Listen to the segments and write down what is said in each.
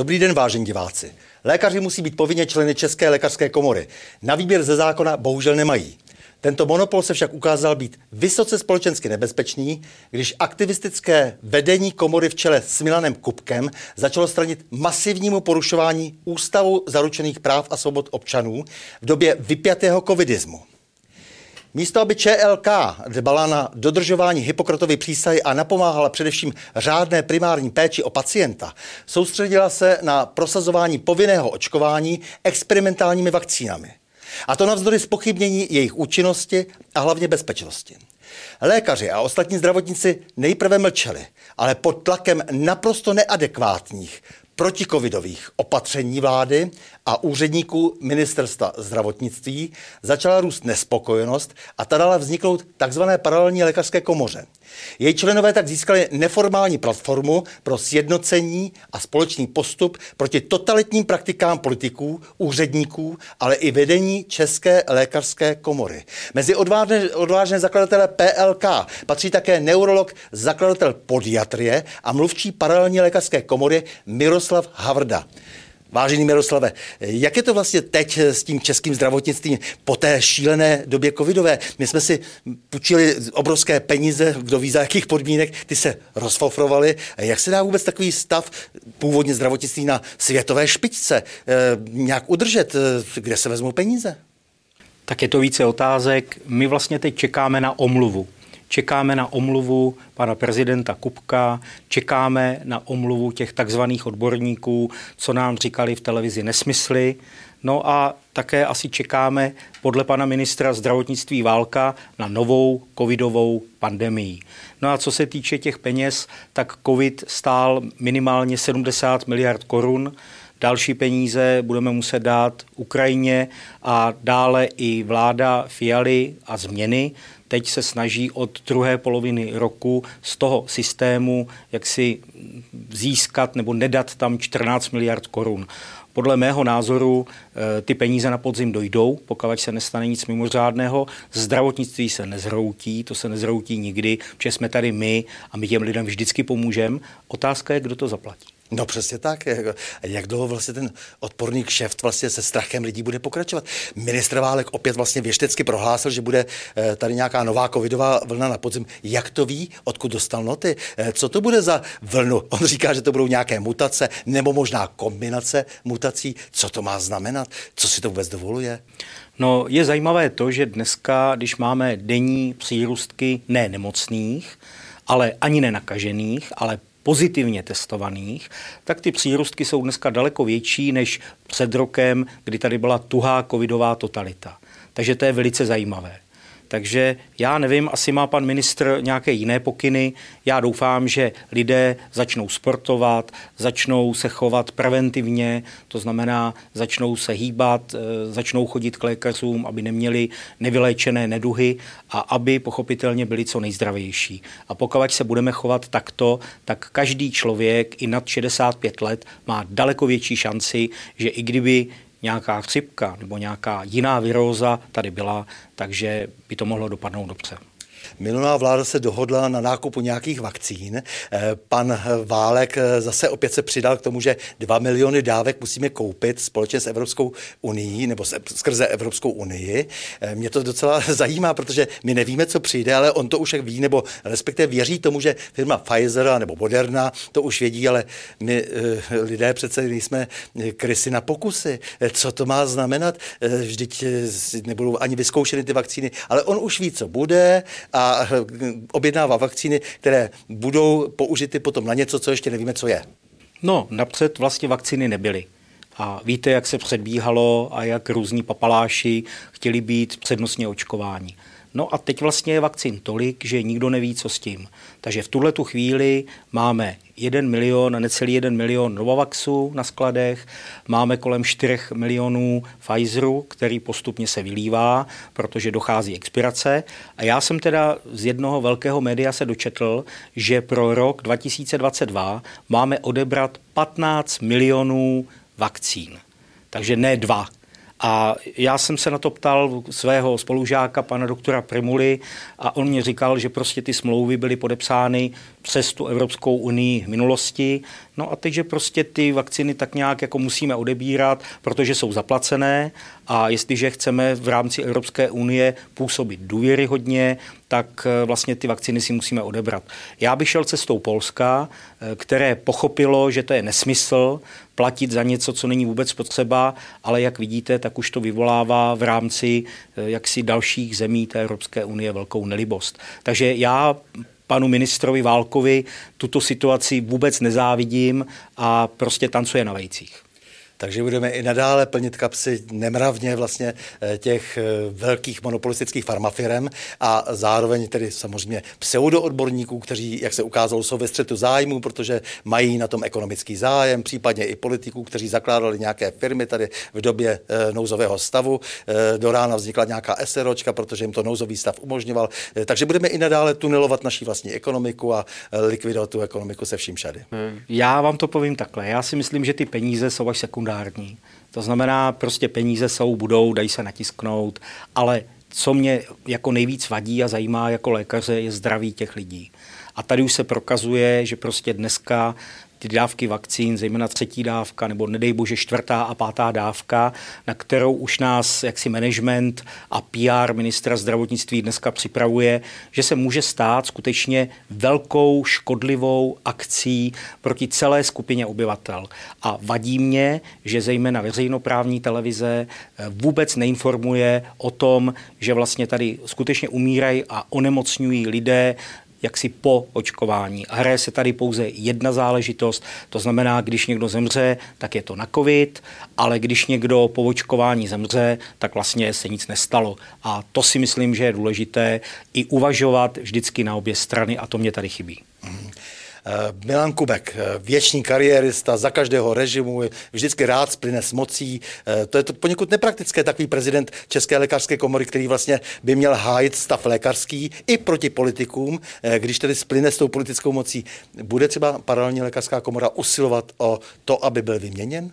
Dobrý den, vážení diváci. Lékaři musí být povinně členy České lékařské komory. Na výběr ze zákona bohužel nemají. Tento monopol se však ukázal být vysoce společensky nebezpečný, když aktivistické vedení komory v čele s Milanem Kupkem začalo stranit masivnímu porušování ústavu zaručených práv a svobod občanů v době vypjatého covidismu. Místo, aby ČLK dbala na dodržování Hippokratovy přísahy a napomáhala především řádné primární péči o pacienta, soustředila se na prosazování povinného očkování experimentálními vakcínami. A to navzdory spochybnění jejich účinnosti a hlavně bezpečnosti. Lékaři a ostatní zdravotníci nejprve mlčeli, ale pod tlakem naprosto neadekvátních protikovidových opatření vlády a úředníků ministerstva zdravotnictví začala růst nespokojenost a ta dala vzniknout takzvané paralelní lékařské komoře. Její členové tak získali neformální platformu pro sjednocení a společný postup proti totalitním praktikám politiků, úředníků, ale i vedení České lékařské komory. Mezi odvážné, odvážné zakladatele PLK patří také neurolog, zakladatel podiatrie a mluvčí paralelní lékařské komory Miroslav Havrda. Vážený Miroslave, jak je to vlastně teď s tím českým zdravotnictvím po té šílené době covidové? My jsme si půjčili obrovské peníze, kdo ví za jakých podmínek, ty se rozfofrovaly. Jak se dá vůbec takový stav původně zdravotnictví na světové špičce eh, nějak udržet? Eh, kde se vezmou peníze? Tak je to více otázek. My vlastně teď čekáme na omluvu. Čekáme na omluvu pana prezidenta Kupka, čekáme na omluvu těch takzvaných odborníků, co nám říkali v televizi nesmysly. No a také asi čekáme podle pana ministra zdravotnictví Válka na novou covidovou pandemii. No a co se týče těch peněz, tak covid stál minimálně 70 miliard korun. Další peníze budeme muset dát Ukrajině a dále i vláda Fialy a změny teď se snaží od druhé poloviny roku z toho systému jak si získat nebo nedat tam 14 miliard korun. Podle mého názoru eh, ty peníze na podzim dojdou, pokud se nestane nic mimořádného. Zdravotnictví se nezhroutí, to se nezhroutí nikdy, protože jsme tady my a my těm lidem vždycky pomůžeme. Otázka je, kdo to zaplatí. No přesně tak. Jak dlouho vlastně ten odporný kšeft vlastně se strachem lidí bude pokračovat? Ministr Válek opět vlastně věštecky prohlásil, že bude eh, tady nějaká nová covidová vlna na podzim. Jak to ví? Odkud dostal noty? Eh, co to bude za vlnu? On říká, že to budou nějaké mutace nebo možná kombinace mutací. Co to má znamenat? Co si to vůbec dovoluje? No, je zajímavé to, že dneska, když máme denní přírůstky ne nemocných, ale ani nenakažených, ale pozitivně testovaných, tak ty přírůstky jsou dneska daleko větší než před rokem, kdy tady byla tuhá covidová totalita. Takže to je velice zajímavé. Takže já nevím, asi má pan ministr nějaké jiné pokyny. Já doufám, že lidé začnou sportovat, začnou se chovat preventivně, to znamená, začnou se hýbat, eh, začnou chodit k lékařům, aby neměli nevyléčené neduhy a aby pochopitelně byli co nejzdravější. A pokud se budeme chovat takto, tak každý člověk i nad 65 let má daleko větší šanci, že i kdyby nějaká chřipka nebo nějaká jiná viróza tady byla, takže by to mohlo dopadnout dobře. Minulá vláda se dohodla na nákupu nějakých vakcín. Eh, pan Válek eh, zase opět se přidal k tomu, že 2 miliony dávek musíme koupit společně s Evropskou unii nebo skrze Evropskou unii. Eh, mě to docela zajímá, protože my nevíme, co přijde, ale on to už ví, nebo respektive věří tomu, že firma Pfizer nebo Moderna to už vědí, ale my lidé přece nejsme krysy na pokusy. Co to má znamenat? Vždyť nebudou ani vyzkoušeny ty vakcíny, ale on už ví, co bude a objednává vakcíny, které budou použity potom na něco, co ještě nevíme, co je. No, napřed vlastně vakcíny nebyly. A víte, jak se předbíhalo a jak různí papaláši chtěli být přednostně očkováni. No a teď vlastně je vakcín tolik, že nikdo neví, co s tím. Takže v tuhle tu chvíli máme 1 milion, necelý 1 milion Novavaxu na skladech, máme kolem 4 milionů Pfizeru, který postupně se vylívá, protože dochází expirace. A já jsem teda z jednoho velkého média se dočetl, že pro rok 2022 máme odebrat 15 milionů vakcín. Takže ne dva, A já jsem se na to ptal svého spolužáka, pana doktora Primuly, a on mě říkal, že prostě ty smlouvy byly podepsány přes tu Evropskou unii v minulosti. No a teď, že prostě ty vakciny tak nějak jako musíme odebírat, protože jsou zaplacené a jestliže chceme v rámci Evropské unie působit důvěryhodně, tak eh, vlastně ty vakciny si musíme odebrat. Já bych šel cestou Polska, eh, které pochopilo, že to je nesmysl platit za něco, co není vůbec potřeba, ale jak vidíte, tak už to vyvolává v rámci eh, jaksi dalších zemí té Evropské unie velkou nelibost. Takže já panu ministrovi Válkovi tuto situaci vůbec nezávidím a prostě tancuje na vejcích. Takže budeme i nadále plnit kapsy nemravně vlastně eh, těch eh, velkých monopolistických farmafirem a zároveň tedy samozřejmě pseudoodborníků, kteří, jak se ukázalo, jsou ve střetu zájmu, protože mají na tom ekonomický zájem, případně i politiků, kteří zakládali nějaké firmy tady v době eh, nouzového stavu. Do rána vznikla nějaká SROčka, protože jim to nouzový stav umožňoval. Takže budeme i nadále tunelovat naší vlastní ekonomiku a likvidovat tu ekonomiku se vším všady. Já vám to povím takhle. Já si myslím, že ty peníze jsou až sekundární sekundární. To znamená, prostě peníze jsou, budou, dají se natisknout, ale co mě jako nejvíc vadí a zajímá jako lékaře, je zdraví těch lidí. A tady už se prokazuje, že prostě dneska ty dávky vakcín, zejména třetí dávka, nebo nedej bože čtvrtá a pátá dávka, na kterou už nás jaksi management a PR ministra zdravotnictví dneska připravuje, že se může stát skutečně velkou škodlivou akcí proti celé skupině obyvatel. A vadí mě, že zejména veřejnoprávní televize eh, vůbec neinformuje o tom, že vlastně tady skutečně umírají a onemocňují lidé jaksi po očkování. A hraje se tady pouze jedna záležitost, to znamená, když někdo zemře, tak je to na covid, ale když někdo po očkování zemře, tak vlastně se nic nestalo. A to si myslím, že je důležité i uvažovat vždycky na obě strany a to mě tady chybí. Mm. Eh, Milan Kubek, eh, věčný kariérista za každého režimu, vždycky rád splyne s mocí. Eh, to je to poněkud nepraktické, takový prezident České lékařské komory, který vlastně by měl hájit stav lékařský i proti politikům, když tedy splyne s tou politickou mocí. Bude třeba paralelní lékařská komora usilovat o to, aby byl vyměněn?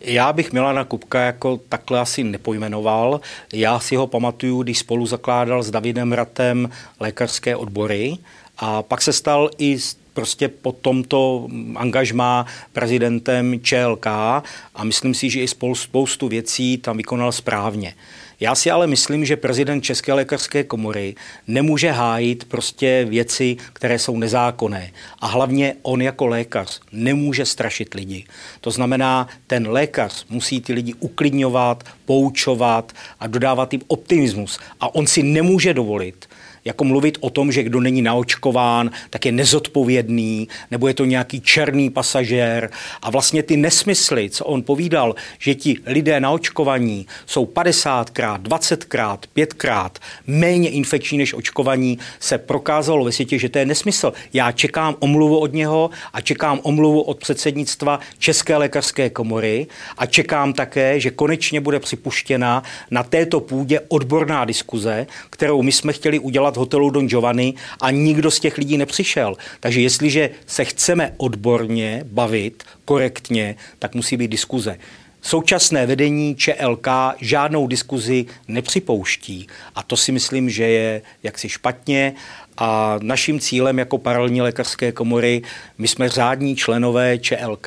Já bych Milana Kupka jako takhle asi nepojmenoval. Já si ho pamatuju, když spolu zakládal s Davidem Ratem lékařské odbory a pak se stal i prostě po tomto angažmá prezidentem ČLK a myslím si, že i spoustu věcí tam vykonal správně. Já si ale myslím, že prezident České lékařské komory nemůže hájit prostě věci, které jsou nezákonné. A hlavně on jako lékař nemůže strašit lidi. To znamená, ten lékař musí ty lidi uklidňovat, poučovat a dodávat jim optimismus. A on si nemůže dovolit, jako mluvit o tom, že kdo není naočkován, tak je nezodpovědný, nebo je to nějaký černý pasažér. A vlastně ty nesmysly, co on povídal, že ti lidé naočkovaní jsou 50krát, 20krát, 5krát méně infekční než očkovaní, se prokázalo ve světě, že to je nesmysl. Já čekám omluvu od něho a čekám omluvu od předsednictva České lékařské komory a čekám také, že konečně bude připuštěna na této půdě odborná diskuze, kterou my jsme chtěli udělat v hotelu Don Giovanni a nikdo z těch lidí nepřišel. Takže jestliže se chceme odborně bavit, korektně, tak musí být diskuze. Současné vedení ČLK žádnou diskuzi nepřipouští a to si myslím, že je jaksi špatně a naším cílem jako paralelní lékařské komory, my jsme řádní členové ČLK,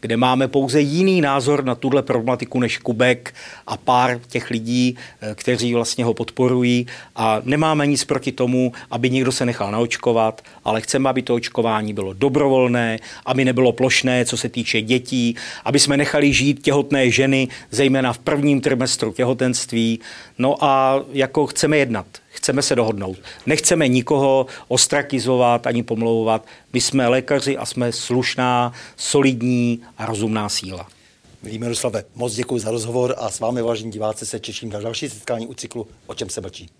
kde máme pouze jiný názor na tuhle problematiku než Kubek a pár těch lidí, eh, kteří vlastně ho podporují a nemáme nic proti tomu, aby někdo se nechal naočkovat, ale chceme, aby to očkování bylo dobrovolné, aby nebylo plošné, co se týče dětí, aby jsme nechali žít těhotné ženy, zejména v prvním trimestru těhotenství. No a jako chceme jednat chceme se dohodnout. Nechceme nikoho ostrakizovat ani pomlouvat. My jsme lékaři a jsme slušná, solidní a rozumná síla. Milí Miroslave, moc děkuji za rozhovor a s vámi, vážení diváci, se těším na další setkání u cyklu O čem se mlčí.